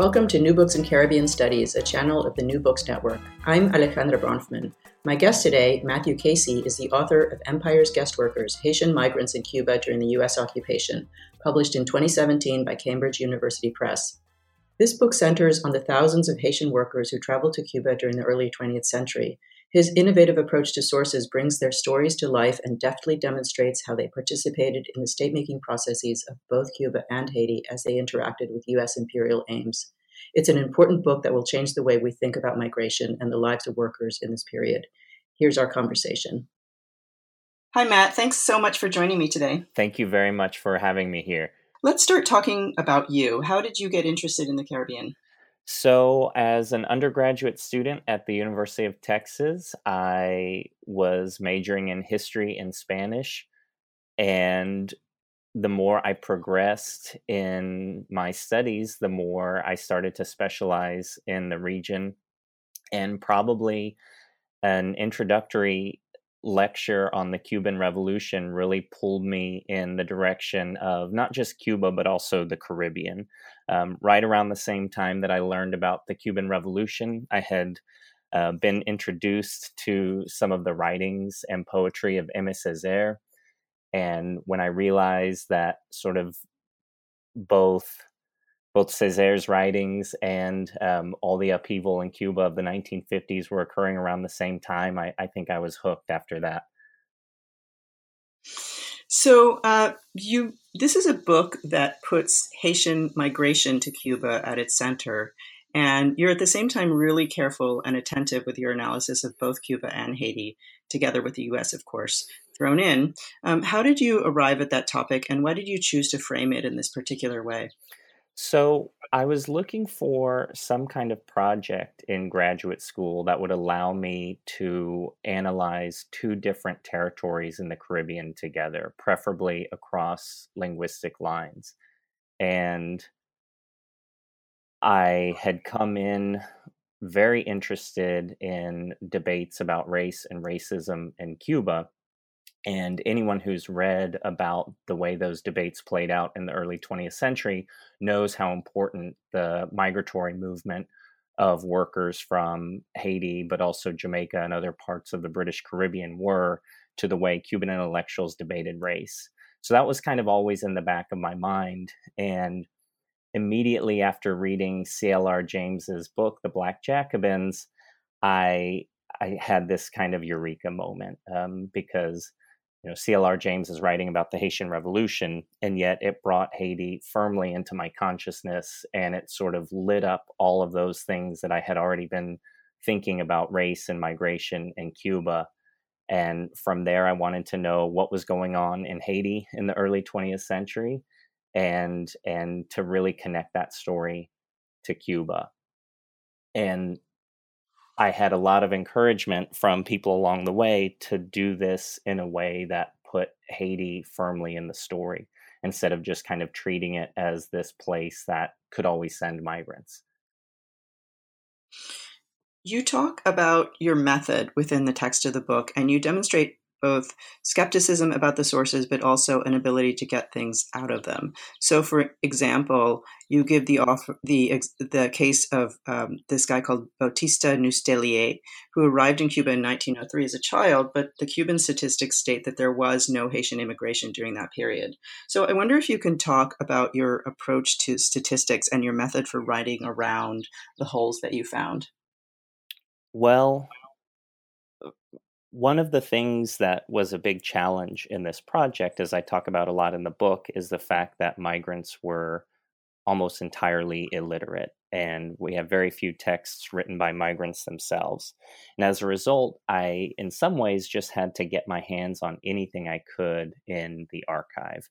Welcome to New Books in Caribbean Studies, a channel of the New Books Network. I'm Alejandra Bronfman. My guest today, Matthew Casey, is the author of Empire's Guest Workers Haitian Migrants in Cuba During the U.S. Occupation, published in 2017 by Cambridge University Press. This book centers on the thousands of Haitian workers who traveled to Cuba during the early 20th century his innovative approach to sources brings their stories to life and deftly demonstrates how they participated in the state making processes of both Cuba and Haiti as they interacted with U.S. imperial aims. It's an important book that will change the way we think about migration and the lives of workers in this period. Here's our conversation. Hi, Matt. Thanks so much for joining me today. Thank you very much for having me here. Let's start talking about you. How did you get interested in the Caribbean? So, as an undergraduate student at the University of Texas, I was majoring in history and Spanish. And the more I progressed in my studies, the more I started to specialize in the region. And probably an introductory lecture on the Cuban Revolution really pulled me in the direction of not just Cuba, but also the Caribbean. Um, right around the same time that I learned about the Cuban Revolution, I had uh, been introduced to some of the writings and poetry of Aimé Césaire. And when I realized that sort of both both Césaire's writings and um, all the upheaval in Cuba of the 1950s were occurring around the same time. I, I think I was hooked after that. So uh, you, this is a book that puts Haitian migration to Cuba at its center, and you're at the same time really careful and attentive with your analysis of both Cuba and Haiti, together with the U.S., of course, thrown in. Um, how did you arrive at that topic, and why did you choose to frame it in this particular way? So I was looking for some kind of project in graduate school that would allow me to analyze two different territories in the Caribbean together, preferably across linguistic lines. And I had come in very interested in debates about race and racism in Cuba and anyone who's read about the way those debates played out in the early 20th century knows how important the migratory movement of workers from Haiti, but also Jamaica and other parts of the British Caribbean were to the way Cuban intellectuals debated race. So that was kind of always in the back of my mind. And immediately after reading C.L.R. James's book, The Black Jacobins, I I had this kind of eureka moment um, because you know, CLR James is writing about the Haitian Revolution, and yet it brought Haiti firmly into my consciousness, and it sort of lit up all of those things that I had already been thinking about race and migration in Cuba. And from there, I wanted to know what was going on in Haiti in the early 20th century, and and to really connect that story to Cuba. And I had a lot of encouragement from people along the way to do this in a way that put Haiti firmly in the story instead of just kind of treating it as this place that could always send migrants. You talk about your method within the text of the book, and you demonstrate both skepticism about the sources, but also an ability to get things out of them. So, for example, you give the offer, the the case of um, this guy called Bautista Nustelier, who arrived in Cuba in 1903 as a child, but the Cuban statistics state that there was no Haitian immigration during that period. So, I wonder if you can talk about your approach to statistics and your method for writing around the holes that you found. Well, one of the things that was a big challenge in this project, as I talk about a lot in the book, is the fact that migrants were almost entirely illiterate. And we have very few texts written by migrants themselves. And as a result, I, in some ways, just had to get my hands on anything I could in the archive,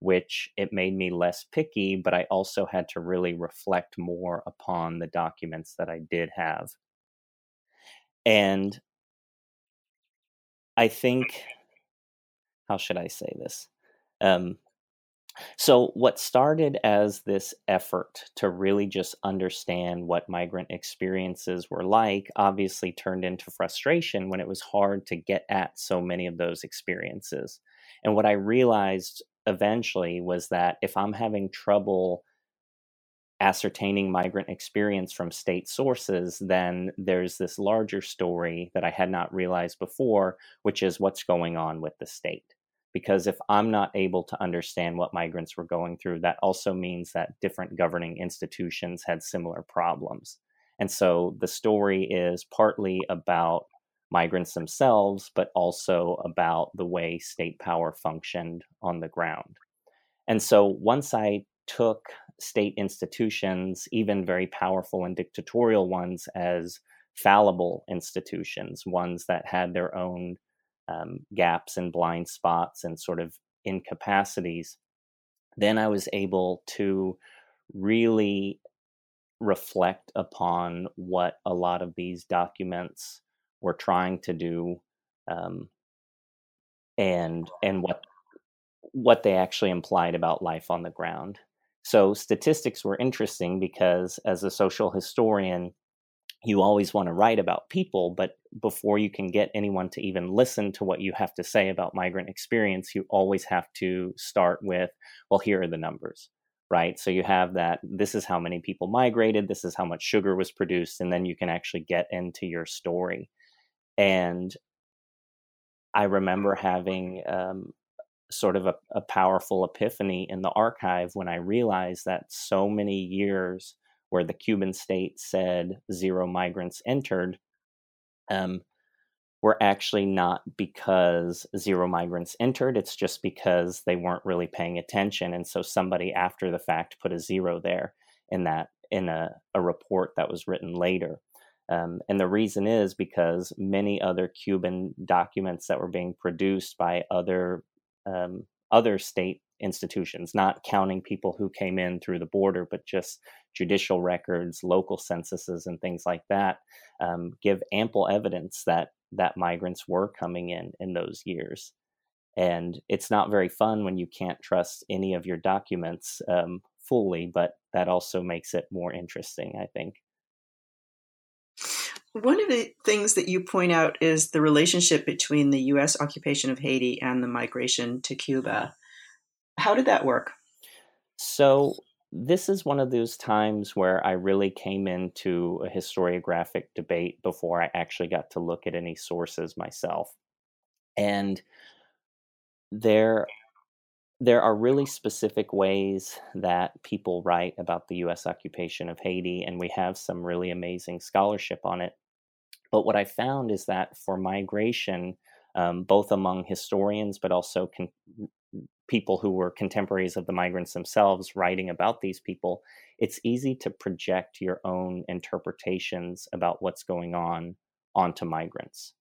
which it made me less picky, but I also had to really reflect more upon the documents that I did have. And I think, how should I say this? Um, so, what started as this effort to really just understand what migrant experiences were like obviously turned into frustration when it was hard to get at so many of those experiences. And what I realized eventually was that if I'm having trouble ascertaining migrant experience from state sources, then there's this larger story that I had not realized before, which is what's going on with the state. Because if I'm not able to understand what migrants were going through, that also means that different governing institutions had similar problems. And so the story is partly about migrants themselves, but also about the way state power functioned on the ground. And so once I took state institutions, even very powerful and dictatorial ones, as fallible institutions, ones that had their own um, gaps and blind spots and sort of incapacities, then I was able to really reflect upon what a lot of these documents were trying to do um, and and what what they actually implied about life on the ground. So statistics were interesting because as a social historian, you always want to write about people, but before you can get anyone to even listen to what you have to say about migrant experience, you always have to start with, well, here are the numbers, right? So you have that, this is how many people migrated, this is how much sugar was produced, and then you can actually get into your story. And I remember having um, sort of a, a, powerful epiphany in the archive when I realized that so many years where the Cuban state said zero migrants entered um, were actually not because zero migrants entered. It's just because they weren't really paying attention. And so somebody after the fact put a zero there in that in a, a report that was written later. Um, and the reason is because many other Cuban documents that were being produced by other um, other state institutions, not counting people who came in through the border, but just judicial records, local censuses, and things like that, um, give ample evidence that that migrants were coming in in those years. And it's not very fun when you can't trust any of your documents um, fully, but that also makes it more interesting, I think. One of the things that you point out is the relationship between the U.S. occupation of Haiti and the migration to Cuba. How did that work? So, this is one of those times where I really came into a historiographic debate before I actually got to look at any sources myself. And there there are really specific ways that people write about the US occupation of Haiti, and we have some really amazing scholarship on it. But what I found is that for migration, um, both among historians, but also con- people who were contemporaries of the migrants themselves writing about these people, it's easy to project your own interpretations about what's going on onto migrants.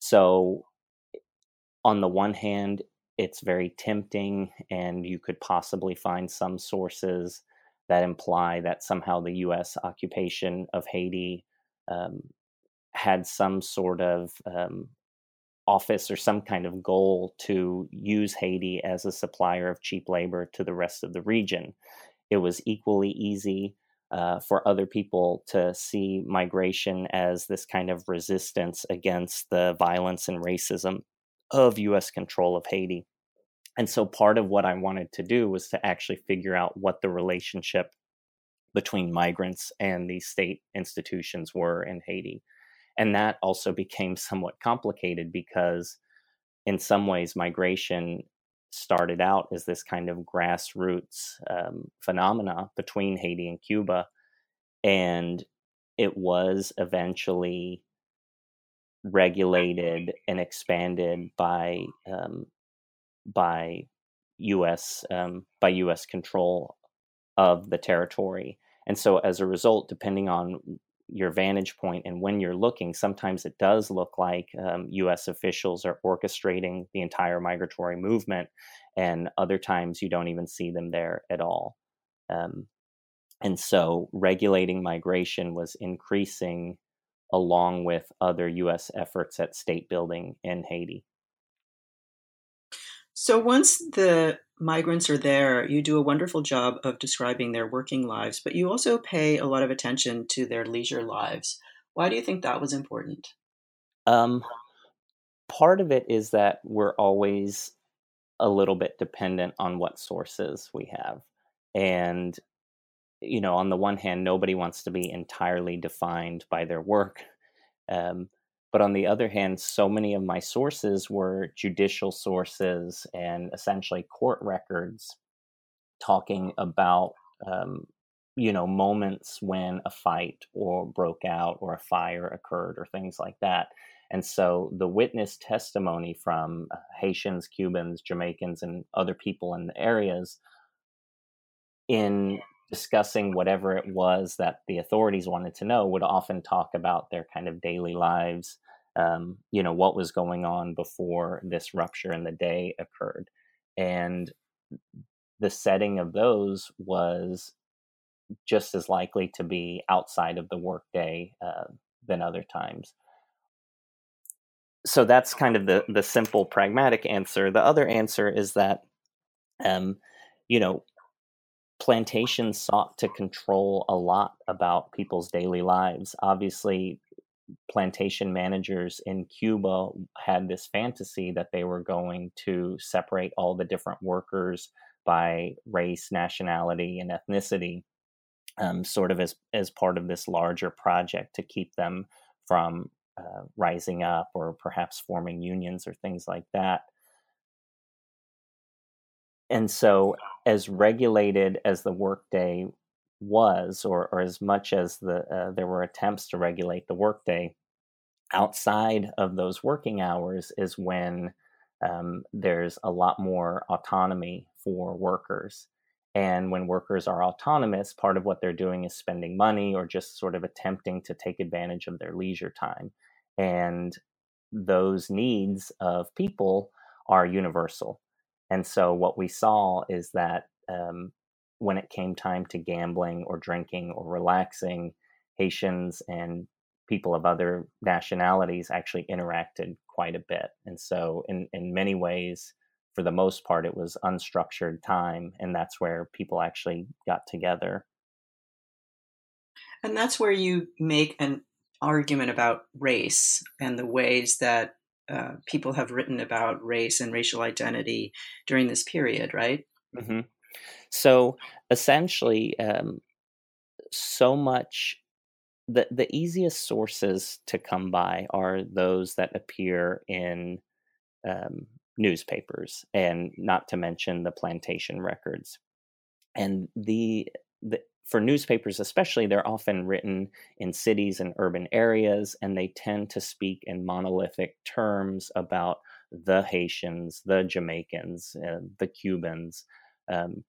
So, on the one hand, it's very tempting, and you could possibly find some sources that imply that somehow the U.S. occupation of Haiti um, had some sort of um, office or some kind of goal to use Haiti as a supplier of cheap labor to the rest of the region. It was equally easy uh, for other people to see migration as this kind of resistance against the violence and racism of US control of Haiti. And so part of what I wanted to do was to actually figure out what the relationship between migrants and these state institutions were in Haiti. And that also became somewhat complicated because, in some ways, migration started out as this kind of grassroots um, phenomena between Haiti and Cuba. And it was eventually regulated and expanded by um, by U.S. Um, by U.S. control of the territory. And so, as a result, depending on your vantage point and when you're looking, sometimes it does look like um, U.S. officials are orchestrating the entire migratory movement, and other times you don't even see them there at all. Um, and so regulating migration was increasing along with other U.S. efforts at state building in Haiti. So once the migrants are there, you do a wonderful job of describing their working lives, but you also pay a lot of attention to their leisure lives. Why do you think that was important? Um, part of it is that we're always a little bit dependent on what sources we have. And, you know, on the one hand, nobody wants to be entirely defined by their work. Um, but on the other hand, so many of my sources were judicial sources and essentially court records talking about, um, you know, moments when a fight or broke out or a fire occurred or things like that. And so the witness testimony from uh, Haitians, Cubans, Jamaicans, and other people in the areas in discussing whatever it was that the authorities wanted to know would often talk about their kind of daily lives, um, you know, what was going on before this rupture in the day occurred. And the setting of those was just as likely to be outside of the workday uh, than other times so that's kind of the the simple pragmatic answer the other answer is that um you know plantations sought to control a lot about people's daily lives obviously plantation managers in Cuba had this fantasy that they were going to separate all the different workers by race, nationality, and ethnicity, um, sort of as as part of this larger project to keep them from uh, rising up or perhaps forming unions or things like that. And so, as regulated as the workday was, or, or as much as the uh, there were attempts to regulate the workday, outside of those working hours is when um, there's a lot more autonomy for workers. And when workers are autonomous, part of what they're doing is spending money or just sort of attempting to take advantage of their leisure time. And those needs of people are universal. And so what we saw is that um, when it came time to gambling or drinking or relaxing, Haitians and people of other nationalities actually interacted quite a bit. And so, in, in many ways, for the most part, it was unstructured time, and that's where people actually got together. And that's where you make an argument about race and the ways that uh, people have written about race and racial identity during this period, right? Mm-hmm. So essentially, um, so much the the easiest sources to come by are those that appear in um, newspapers, and not to mention the plantation records. And the the for newspapers, especially, they're often written in cities and urban areas, and they tend to speak in monolithic terms about the Haitians, the Jamaicans, uh, the Cubans. Um,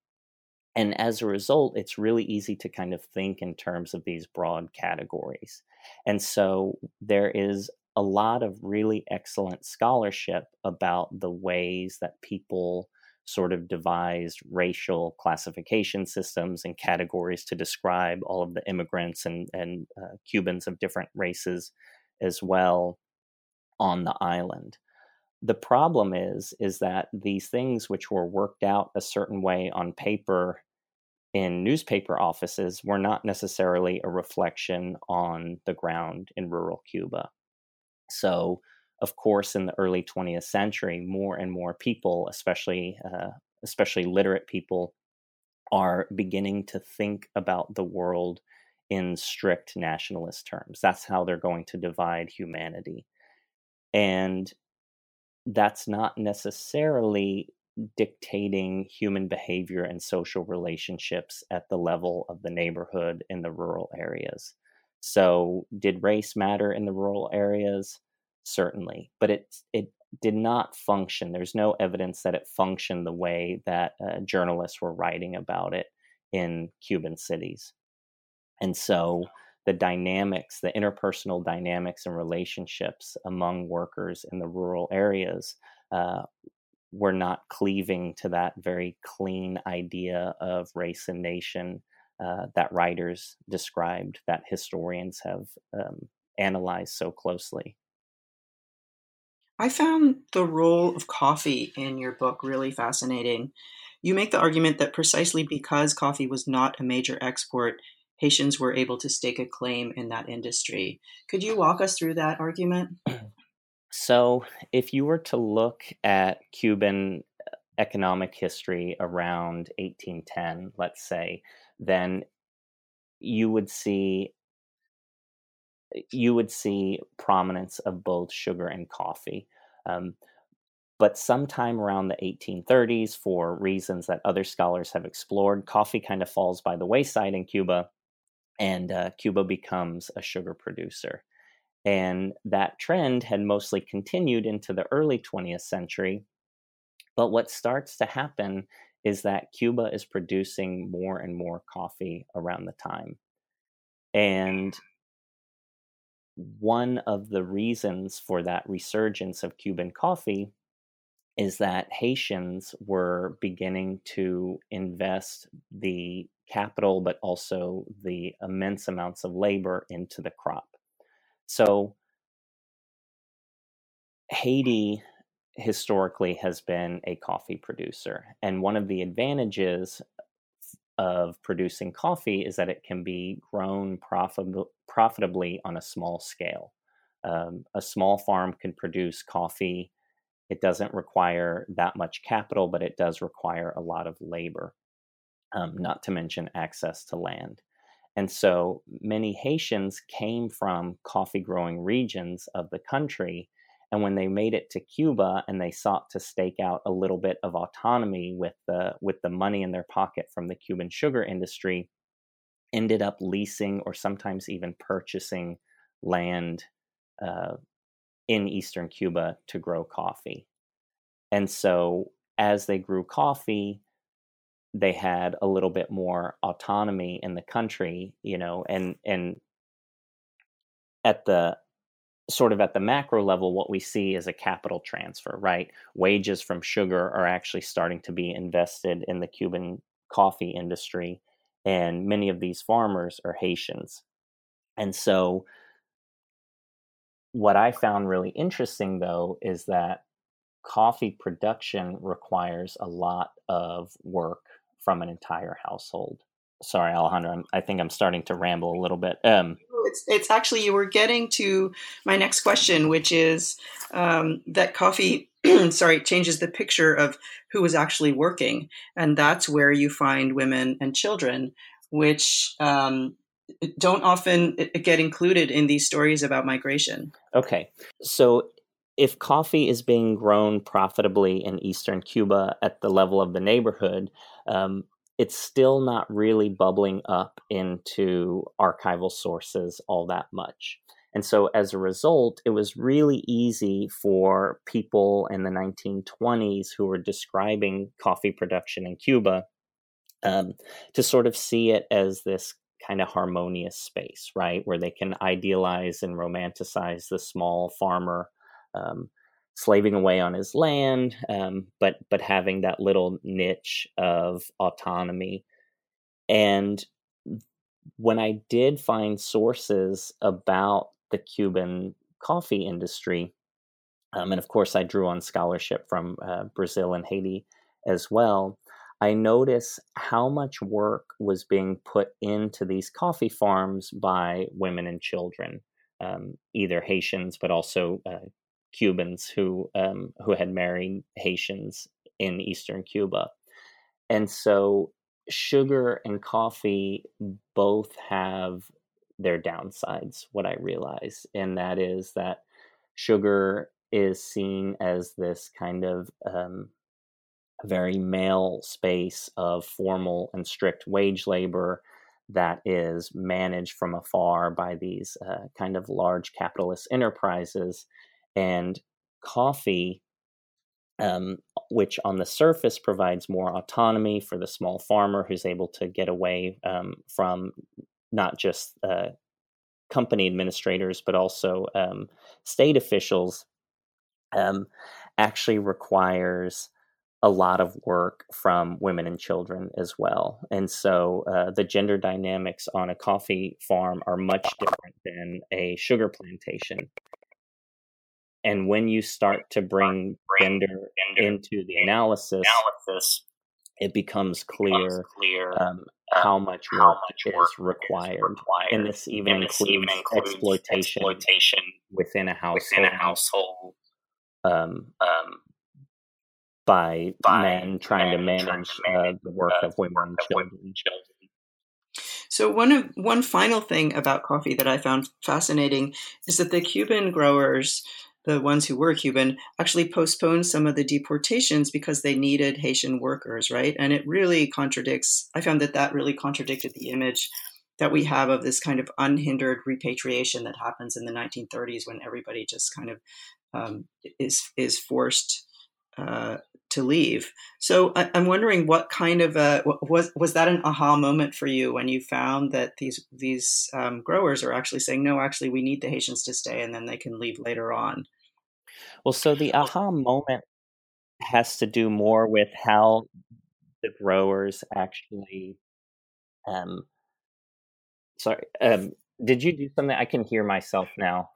and as a result, it's really easy to kind of think in terms of these broad categories. And so there is a lot of really excellent scholarship about the ways that people sort of devised racial classification systems and categories to describe all of the immigrants and, and uh, Cubans of different races as well on the island. The problem is is that these things which were worked out a certain way on paper in newspaper offices were not necessarily a reflection on the ground in rural Cuba. So of course, in the early 20th century, more and more people, especially uh, especially literate people, are beginning to think about the world in strict nationalist terms. That's how they're going to divide humanity, and that's not necessarily dictating human behavior and social relationships at the level of the neighborhood in the rural areas. So, did race matter in the rural areas? Certainly, but it it did not function. There's no evidence that it functioned the way that uh, journalists were writing about it in Cuban cities. And so the dynamics, the interpersonal dynamics and relationships among workers in the rural areas uh, were not cleaving to that very clean idea of race and nation uh, that writers described, that historians have um, analyzed so closely. I found the role of coffee in your book really fascinating. You make the argument that precisely because coffee was not a major export, Haitians were able to stake a claim in that industry. Could you walk us through that argument? So, if you were to look at Cuban uh, economic history around 1810, let's say, then you would see you would see prominence of both sugar and coffee. Um, but sometime around the 1830s, for reasons that other scholars have explored, coffee kind of falls by the wayside in Cuba, and uh, Cuba becomes a sugar producer. And that trend had mostly continued into the early 20th century. But what starts to happen is that Cuba is producing more and more coffee around the time. And one of the reasons for that resurgence of Cuban coffee is that Haitians were beginning to invest the capital, but also the immense amounts of labor into the crop. So, Haiti historically has been a coffee producer. And one of the advantages of producing coffee is that it can be grown profit- profitably on a small scale. Um, a small farm can produce coffee. It doesn't require that much capital, but it does require a lot of labor, um, not to mention access to land. And so many Haitians came from coffee growing regions of the country and when they made it to Cuba and they sought to stake out a little bit of autonomy with the with the money in their pocket from the Cuban sugar industry, ended up leasing or sometimes even purchasing land uh, in eastern Cuba to grow coffee. And so as they grew coffee, they had a little bit more autonomy in the country, you know, and and at the sort of at the macro level, what we see is a capital transfer, right? Wages from sugar are actually starting to be invested in the Cuban coffee industry, and many of these farmers are Haitians. And so, what I found really interesting though is that coffee production requires a lot of work from an entire household sorry alejandro I'm, i think i'm starting to ramble a little bit. Um, it's, it's actually you were getting to my next question which is um, that coffee sorry changes the picture of who is actually working. And that's where you find women and children which um, don't often get included in these stories about migration. Okay. So if coffee is being grown profitably in eastern Cuba at the level of the neighborhood, um, it's still not really bubbling up into archival sources all that much. And so, as a result, it was really easy for people in the 1920s who were describing coffee production in Cuba um, to sort of see it as this kind of harmonious space, right? Where they can idealize and romanticize the small farmer um, slaving away on his land, um, but but having that little niche of autonomy. And when I did find sources about the Cuban coffee industry, um, and of course I drew on scholarship from uh, Brazil and Haiti as well. I noticed how much work was being put into these coffee farms by women and children, um, either Haitians, but also uh, Cubans who um, who had married Haitians in eastern Cuba, and so sugar and coffee both have their downsides. What I realize, and that is that sugar is seen as this kind of um, very male space of formal and strict wage labor that is managed from afar by these uh, kind of large capitalist enterprises and coffee, um, which on the surface provides more autonomy for the small farmer who's able to get away um, from not just uh, company administrators, but also um, state officials, um, actually requires a lot of work from women and children as well. And so uh, the gender dynamics on a coffee farm are much different than a sugar plantation. And when you start to bring gender into the analysis, it becomes clear, um, how much work, is, required. And this even, and this includes, even includes exploitation, exploitation, within a household. Within a household. Um, um, by, by men trying to manage, trying to manage uh, the work of women and children. children. So one of one final thing about coffee that I found fascinating is that the Cuban growers, the ones who were Cuban, actually postponed some of the deportations because they needed Haitian workers, right? And it really contradicts. I found that that really contradicted the image that we have of this kind of unhindered repatriation that happens in the 1930s when everybody just kind of um, is is forced uh, to leave. So I, am wondering what kind of a was was that an aha moment for you when you found that these these um, growers are actually saying no, actually we need the Haitians to stay and then they can leave later on. Well, so the aha moment has to do more with how the growers actually. Um, sorry, um, did you do something? I can hear myself now.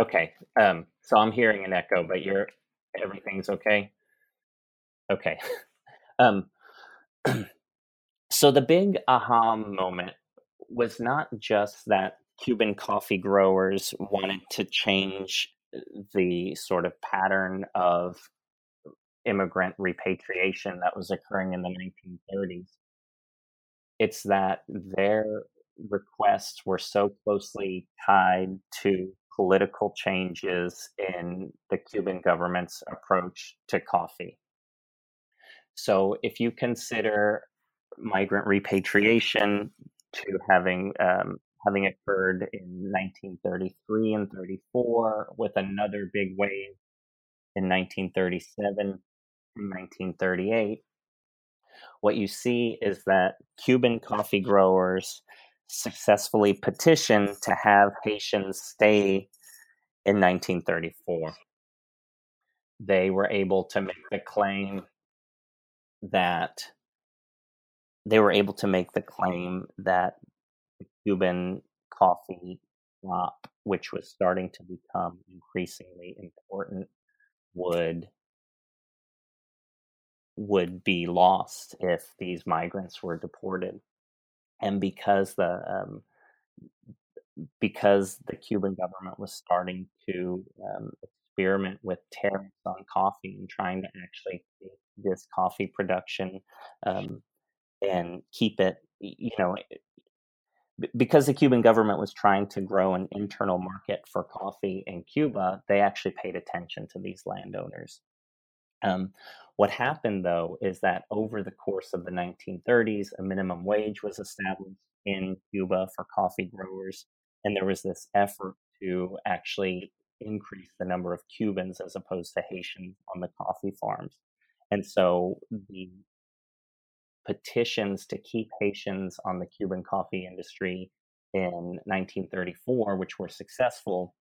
Okay. Um, so I'm hearing an echo, but you're everything's okay. Okay. um, so the big aha moment was not just that Cuban coffee growers wanted to change the sort of pattern of immigrant repatriation that was occurring in the 1930s. It's that their requests were so closely tied to political changes in the Cuban government's approach to coffee. So, if you consider migrant repatriation to having um, having occurred in 1933 and 34, with another big wave in 1937 and 1938, what you see is that Cuban coffee growers successfully petitioned to have Haitians stay in 1934. They were able to make the claim that they were able to make the claim that the Cuban coffee crop, which was starting to become increasingly important, would would be lost if these migrants were deported and because the um, because the Cuban government was starting to um, experiment with tariffs on coffee and trying to actually take this coffee production um, and keep it, you know, because the Cuban government was trying to grow an internal market for coffee in Cuba, they actually paid attention to these landowners. Um, what happened, though, is that over the course of the 1930s, a minimum wage was established in Cuba for coffee growers, and there was this effort to actually increase the number of Cubans as opposed to Haitians on the coffee farms. And so the petitions to keep Haitians on the Cuban coffee industry in 1934, which were successful,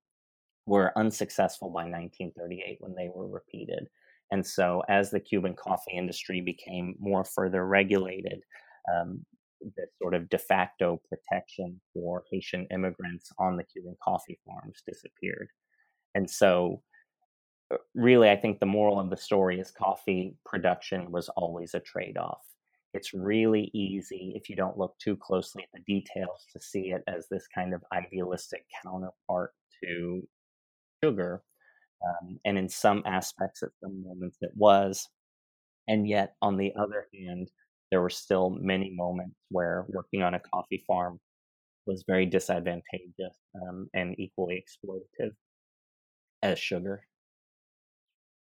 were unsuccessful by 1938 when they were repeated. And so, as the Cuban coffee industry became more further regulated, um, the sort of de facto protection for Haitian immigrants on the Cuban coffee farms disappeared. And so, uh, really, I think the moral of the story is coffee production was always a trade off. It's really easy, if you don't look too closely at the details, to see it as this kind of idealistic counterpart to sugar um, and in some aspects, at some moments, it was. And yet, on the other hand, there were still many moments where working on a coffee farm was very disadvantageous um, and equally exploitative as sugar.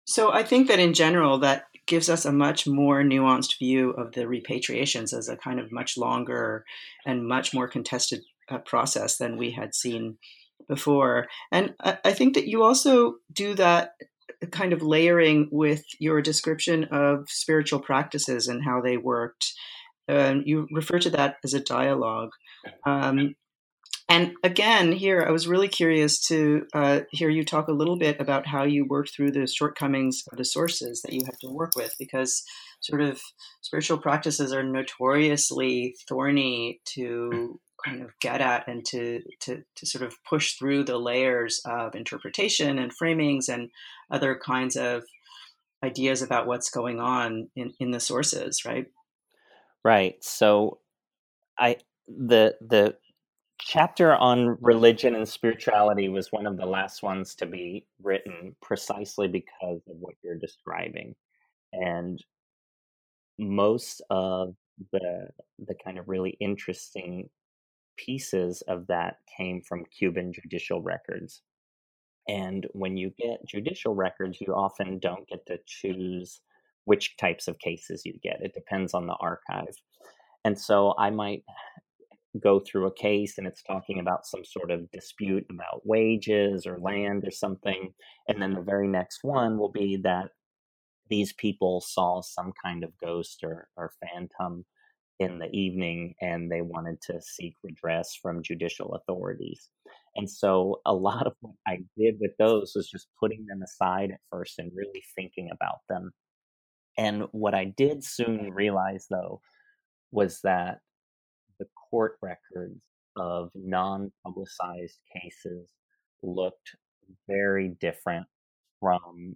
So I think that in general, that gives us a much more nuanced view of the repatriations as a kind of much longer and much more contested uh, process than we had seen before. And I, I think that you also do that kind of layering with your description of spiritual practices and how they worked. Um, you refer to that as a dialogue. Um, And again, here I was really curious to uh, hear you talk a little bit about how you worked through the shortcomings of the sources that you had to work with, because sort of spiritual practices are notoriously thorny to kind of get at and to, to, to sort of push through the layers of interpretation and framings and other kinds of ideas about what's going on in, in the sources, right? Right. So I the the chapter on religion and spirituality was one of the last ones to be written precisely because of what you're describing. And most of the the kind of really interesting pieces of that came from Cuban judicial records. And when you get judicial records, you often don't get to choose which types of cases you get. It depends on the archive. And so I might go through a case and it's talking about some sort of dispute about wages or land or something. And then the very next one will be that these people saw some kind of ghost or, or phantom in the evening and they wanted to seek redress from judicial authorities. And so a lot of what I did with those was just putting them aside at first and really thinking about them. And what I did soon realize, though, was that the court records of non publicized cases looked very different from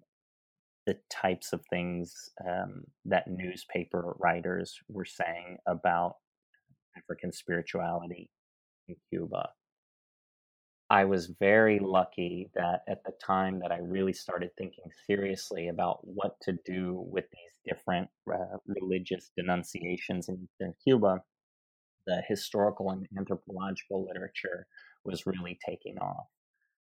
the types of things um, that newspaper writers were saying about African spirituality in Cuba. I was very lucky that at the time that I really started thinking seriously about what to do with these different uh, religious denunciations in Cuba, the historical and anthropological literature was really taking off.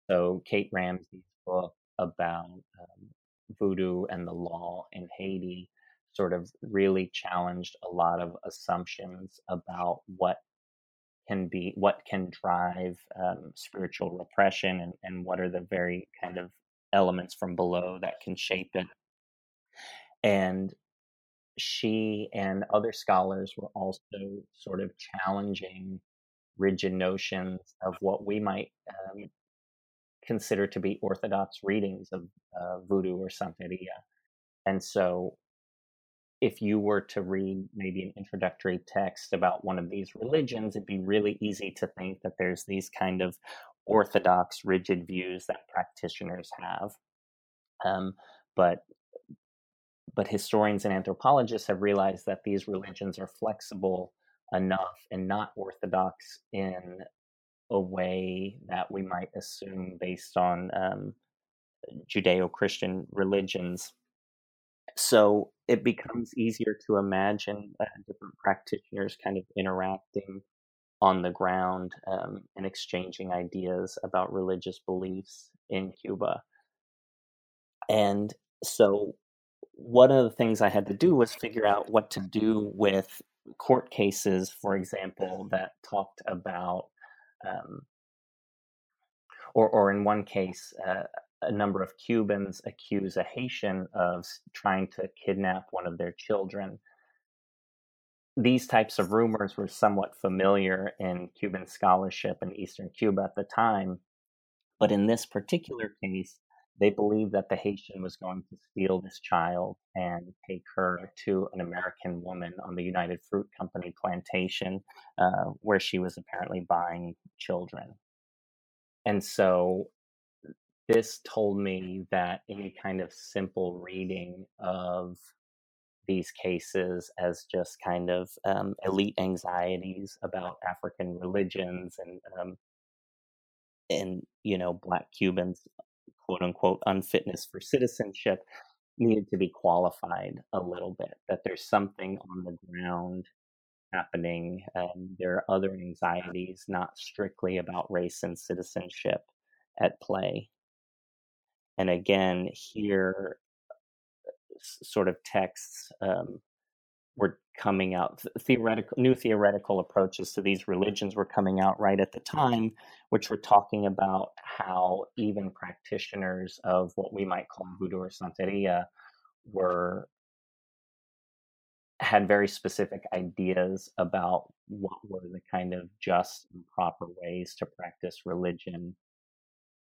So, Kate Ramsey's book about um, voodoo and the law in Haiti sort of really challenged a lot of assumptions about what can be what can drive um, spiritual repression and, and what are the very kind of elements from below that can shape it. And she and other scholars were also sort of challenging rigid notions of what we might um, consider to be orthodox readings of uh, voodoo or santeria and so if you were to read maybe an introductory text about one of these religions, it'd be really easy to think that there's these kind of orthodox, rigid views that practitioners have. Um, but but historians and anthropologists have realized that these religions are flexible enough and not orthodox in a way that we might assume based on um, Judeo-Christian religions so it becomes easier to imagine uh, different practitioners kind of interacting on the ground um, and exchanging ideas about religious beliefs in Cuba. And so, one of the things I had to do was figure out what to do with court cases, for example, that talked about, um, or, or in one case, uh, a number of Cubans accuse a Haitian of trying to kidnap one of their children. These types of rumors were somewhat familiar in Cuban scholarship in Eastern Cuba at the time. But in this particular case, they believed that the Haitian was going to steal this child and take her to an American woman on the United Fruit Company plantation uh, where she was apparently buying children. And so this told me that any kind of simple reading of these cases as just kind of um, elite anxieties about African religions and um, and you know black Cubans quote unquote unfitness for citizenship needed to be qualified a little bit that there's something on the ground happening there are other anxieties not strictly about race and citizenship at play. And again, here, sort of texts um, were coming out. Theoretical, new theoretical approaches to these religions were coming out right at the time, which were talking about how even practitioners of what we might call voodoo or santeria were had very specific ideas about what were the kind of just and proper ways to practice religion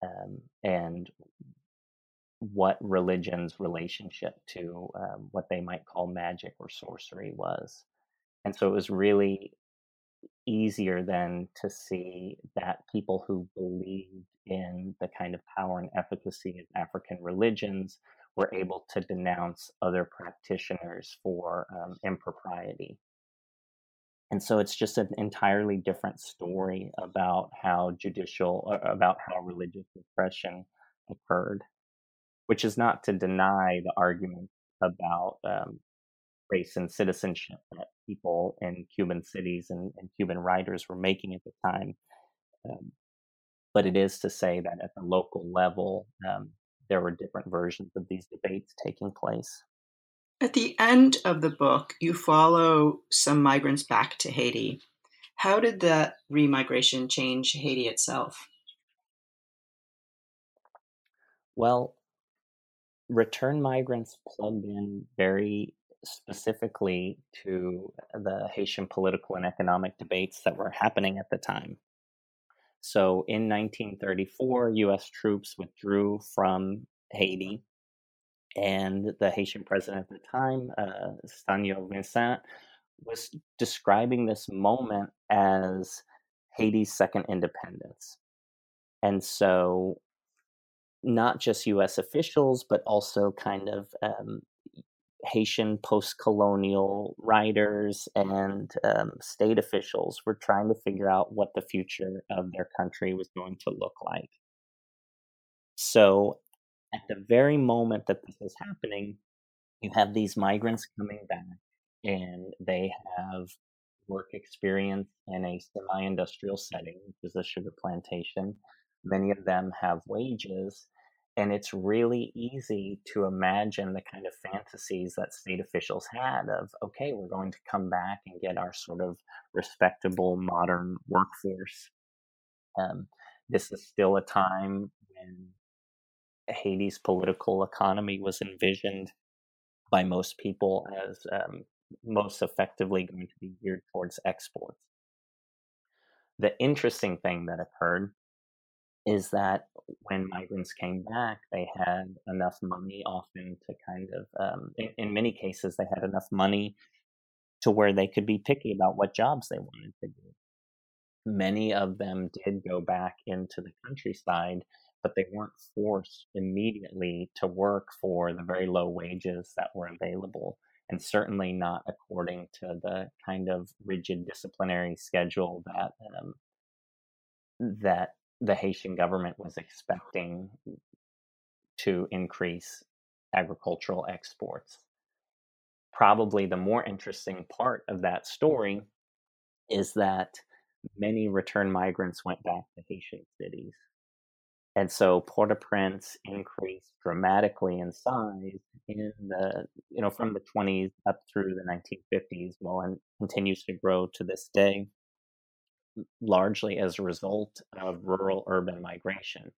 um, and what religion's relationship to um, what they might call magic or sorcery was. And so it was really easier then to see that people who believed in the kind of power and efficacy of African religions were able to denounce other practitioners for um, impropriety. And so it's just an entirely different story about how judicial, about how religious oppression occurred, which is not to deny the argument about um, race and citizenship that people in Cuban cities and, and Cuban writers were making at the time. Um, but it is to say that at the local level, um, there were different versions of these debates taking place. At the end of the book, you follow some migrants back to Haiti. How did that remigration change Haiti itself? Well, return migrants plugged in very specifically to the Haitian political and economic debates that were happening at the time. So in 1934, US troops withdrew from Haiti, and the Haitian president at the time, uh, Sténio Vincent, was describing this moment as Haiti's second independence. And so, not just US officials, but also kind of um, Haitian post colonial writers and um, state officials were trying to figure out what the future of their country was going to look like. So, at the very moment that this is happening, you have these migrants coming back and they have work experience in a semi industrial setting, which is a sugar plantation. Many of them have wages and it's really easy to imagine the kind of fantasies that state officials had of, okay, we're going to come back and get our sort of respectable modern workforce. Um, this is still a time when Haiti's political economy was envisioned by most people as um, most effectively going to be geared towards exports. The interesting thing that occurred is that when migrants came back, they had enough money often to kind of, um, in, many cases, they had enough money to where they could be picky about what jobs they wanted to do. Many of them did go back into the countryside, but they weren't forced immediately to work for the very low wages that were available. And certainly not according to the kind of rigid disciplinary schedule that um, that the Haitian government was expecting to increase agricultural exports. Probably the more interesting part of that story is that many return migrants went back to Haitian cities. And so Port-au-Prince increased dramatically in size in the, you know, from the 20s up through the 1950s, well, and continues to grow to this day largely as a result of rural urban migration.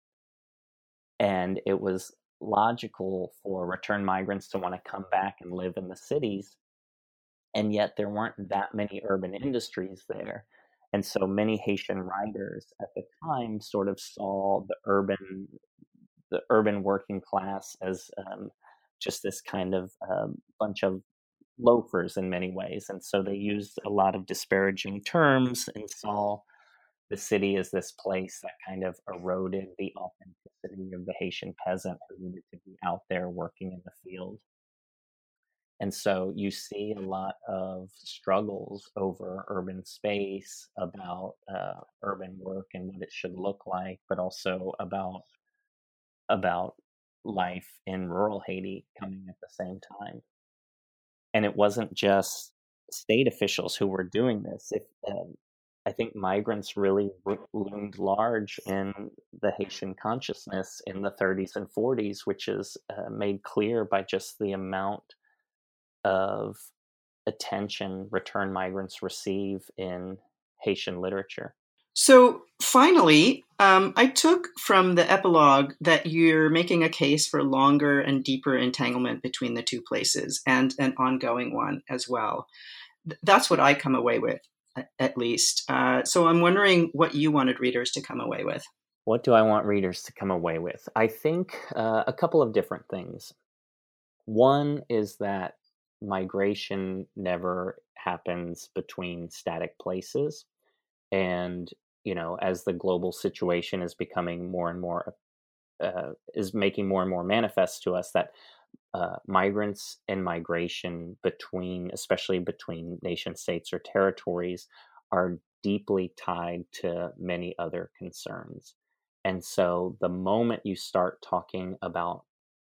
And it was logical for return migrants to want to come back and live in the cities. And yet there weren't that many urban industries there. And so many Haitian writers at the time sort of saw the urban, the urban working class as um, just this kind of um, bunch of loafers in many ways. And so they used a lot of disparaging terms and saw the city as this place that kind of eroded the authenticity of the Haitian peasant who needed to be out there working in the field. And so you see a lot of struggles over urban space, about uh, urban work and what it should look like, but also about about life in rural Haiti coming at the same time and it wasn't just state officials who were doing this. If um, I think migrants really loomed large in the Haitian consciousness in the 30s and 40s, which is uh, made clear by just the amount of attention return migrants receive in Haitian literature. So finally, um, I took from the epilogue that you're making a case for longer and deeper entanglement between the two places and an ongoing one as well. That's what I come away with, at least. Uh, so I'm wondering what you wanted readers to come away with. What do I want readers to come away with? I think uh, a couple of different things. One is that migration never happens between static places. And, you know, as the global situation is becoming more and more, uh, is making more and more manifest to us that uh, migrants and migration between, especially between nation states or territories, are deeply tied to many other concerns. And so the moment you start talking about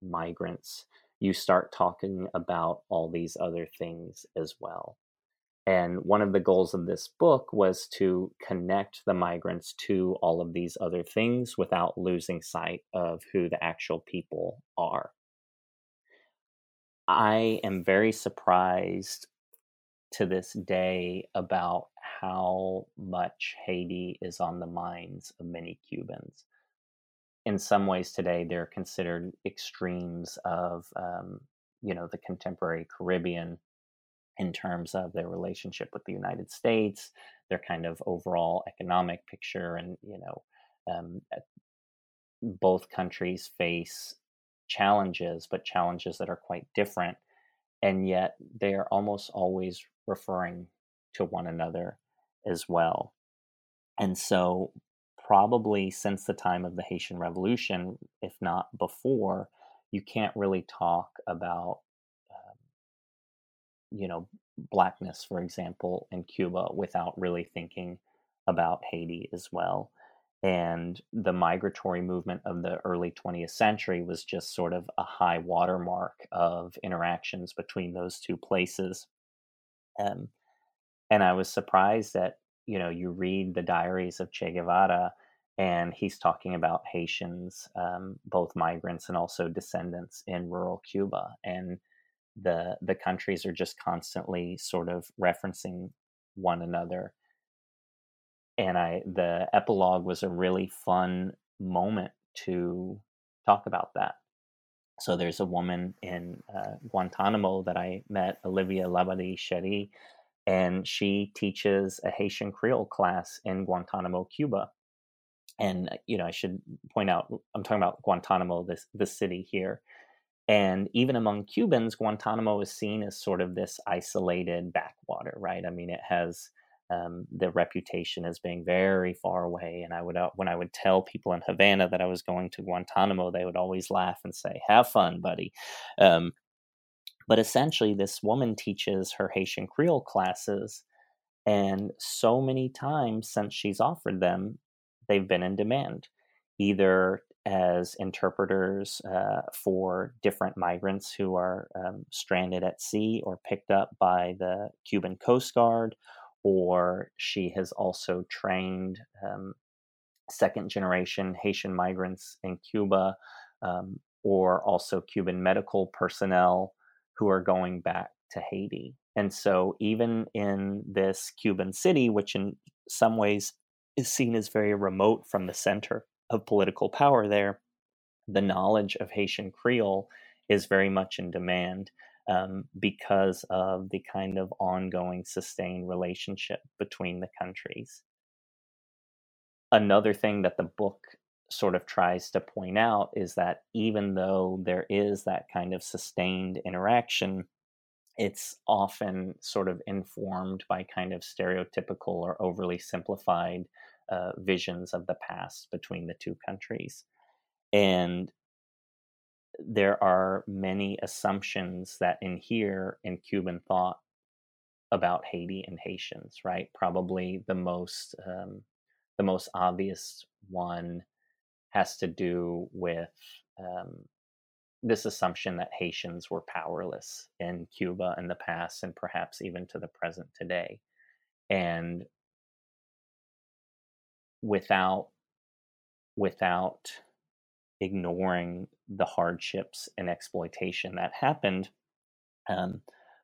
migrants, you start talking about all these other things as well. And one of the goals of this book was to connect the migrants to all of these other things without losing sight of who the actual people are. I am very surprised to this day about how much Haiti is on the minds of many Cubans. In some ways, today they're considered extremes of, um, you know, the contemporary Caribbean in terms of their relationship with the United States, their kind of overall economic picture, and you know, um, both countries face challenges, but challenges that are quite different, and yet they are almost always referring to one another as well. And so, probably since the time of the Haitian Revolution, if not before, you can't really talk about, you know, blackness, for example, in Cuba without really thinking about Haiti as well. And the migratory movement of the early 20th century was just sort of a high watermark of interactions between those two places. Um, and I was surprised that you know you read the diaries of Che Guevara, and he's talking about Haitians, um, both migrants and also descendants in rural Cuba, and the the countries are just constantly sort of referencing one another. And I the epilogue was a really fun moment to talk about that. So there's a woman in uh, Guantanamo that I met, Olivia Labadie Cheri, and she teaches a Haitian Creole class in Guantanamo, Cuba. And uh, you know, I should point out, I'm talking about Guantanamo, this the city here. And even among Cubans, Guantanamo is seen as sort of this isolated backwater, right? I mean, it has um, the reputation as being very far away. And I would, uh, when I would tell people in Havana that I was going to Guantanamo, they would always laugh and say, "Have fun, buddy." Um, but essentially, this woman teaches her Haitian Creole classes, and so many times since she's offered them, they've been in demand, either as interpreters uh, for different migrants who are um, stranded at sea or picked up by the Cuban Coast Guard, or she has also trained um, second generation Haitian migrants in Cuba, um, or also Cuban medical personnel who are going back to Haiti. And so, even in this Cuban city, which in some ways is seen as very remote from the center of political power there, the knowledge of Haitian Creole is very much in demand um, because of the kind of ongoing, sustained relationship between the countries. Another thing that the book sort of tries to point out is that even though there is that kind of sustained interaction, it's often sort of informed by kind of stereotypical or overly simplified uh, visions of the past between the two countries. And there are many assumptions that inhere in Cuban thought about Haiti and Haitians, right? Probably the most um, the most obvious one has to do with um, this assumption that Haitians were powerless in Cuba in the past and perhaps even to the present today. And without without ignoring the hardships and exploitation that happened, um,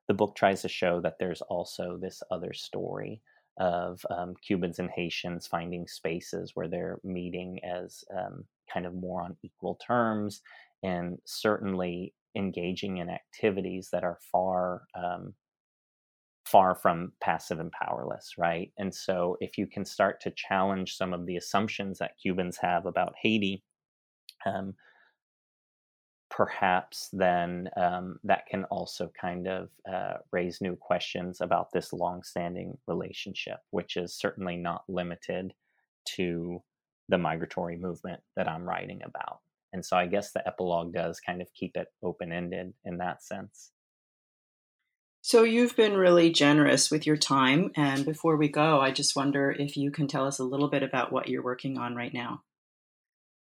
the book tries to show that there's also this other story of um, Cubans and Haitians finding spaces where they're meeting as um, kind of more on equal terms, and certainly engaging in activities that are far um, far from passive and powerless, right? And so, if you can start to challenge some of the assumptions that Cubans have about Haiti, um, perhaps then um, that can also kind of uh, raise new questions about this long-standing relationship, which is certainly not limited to the migratory movement that I'm writing about. And so I guess the epilogue does kind of keep it open ended in that sense. So you've been really generous with your time. And before we go, I just wonder if you can tell us a little bit about what you're working on right now.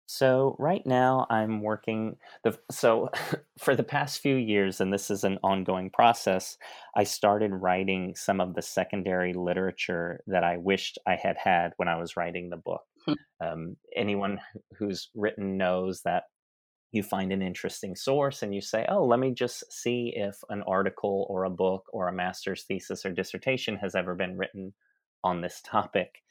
So right now I'm working the so for the past few years and this is an ongoing process I started writing some of the secondary literature that I wished I had had when I was writing the book. Hmm. Um, anyone who's written knows that you find an interesting source and you say, "Oh, let me just see if an article or a book or a master's thesis or dissertation has ever been written on this topic."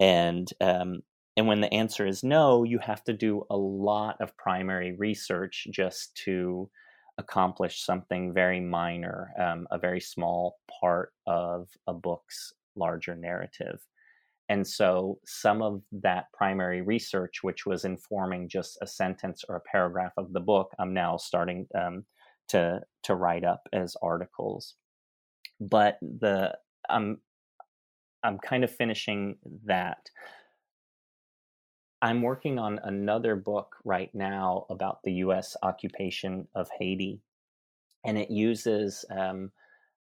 And um, and when the answer is no, you have to do a lot of primary research just to accomplish something very minor, um, a very small part of a book's larger narrative. And so some of that primary research, which was informing just a sentence or a paragraph of the book, I'm now starting um, to to write up as articles. But the I'm I'm kind of finishing that. I'm working on another book right now about the U.S. occupation of Haiti, and it uses um,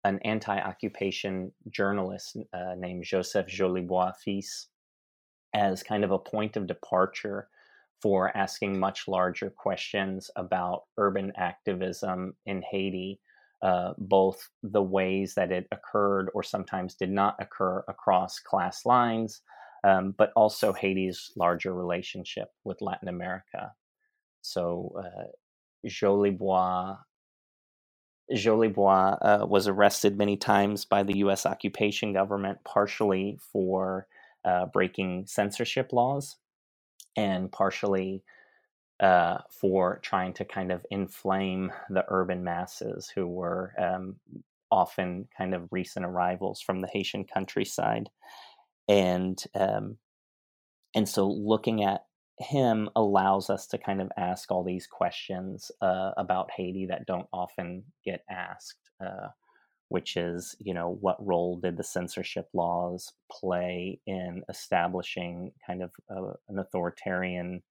an anti-occupation journalist uh, named Joseph Jolibois fils as kind of a point of departure for asking much larger questions about urban activism in Haiti, uh, both the ways that it occurred or sometimes did not occur across class lines, um, but also Haiti's larger relationship with Latin America. So uh, Jolibois Jolibois uh, was arrested many times by the U.S. occupation government, partially for uh, breaking censorship laws, and partially uh, for trying to kind of inflame the urban masses who were um, often kind of recent arrivals from the Haitian countryside and um, and so looking at him allows us to kind of ask all these questions uh, about Haiti that don't often get asked, uh, which is, you know, what role did the censorship laws play in establishing kind of uh, an authoritarian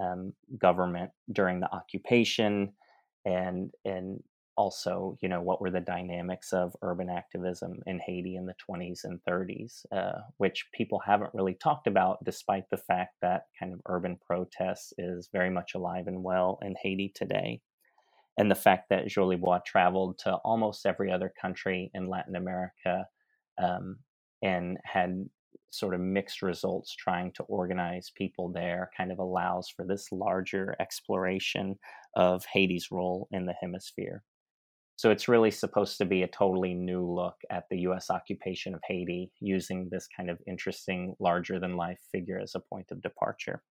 um, government during the occupation, and and also, you know, what were the dynamics of urban activism in Haiti in the 20s and 30s, uh, which people haven't really talked about, despite the fact that kind of urban protest is very much alive and well in Haiti today. And the fact that Jolibois traveled to almost every other country in Latin America um, and had sort of mixed results trying to organize people there kind of allows for this larger exploration of Haiti's role in the hemisphere. So it's really supposed to be a totally new look at the US occupation of Haiti using this kind of interesting, larger than life figure as a point of departure.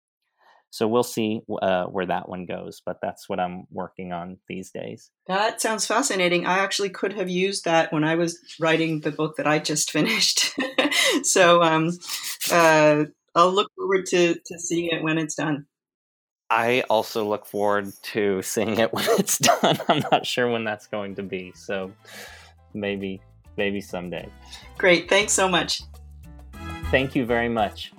So we'll see uh, where that one goes, but that's what I'm working on these days. That sounds fascinating. I actually could have used that when I was writing the book that I just finished. so um, uh, I'll look forward to, to seeing it when it's done. I also look forward to seeing it when it's done. I'm not sure when that's going to be, so maybe maybe someday. Great, thanks so much. Thank you very much.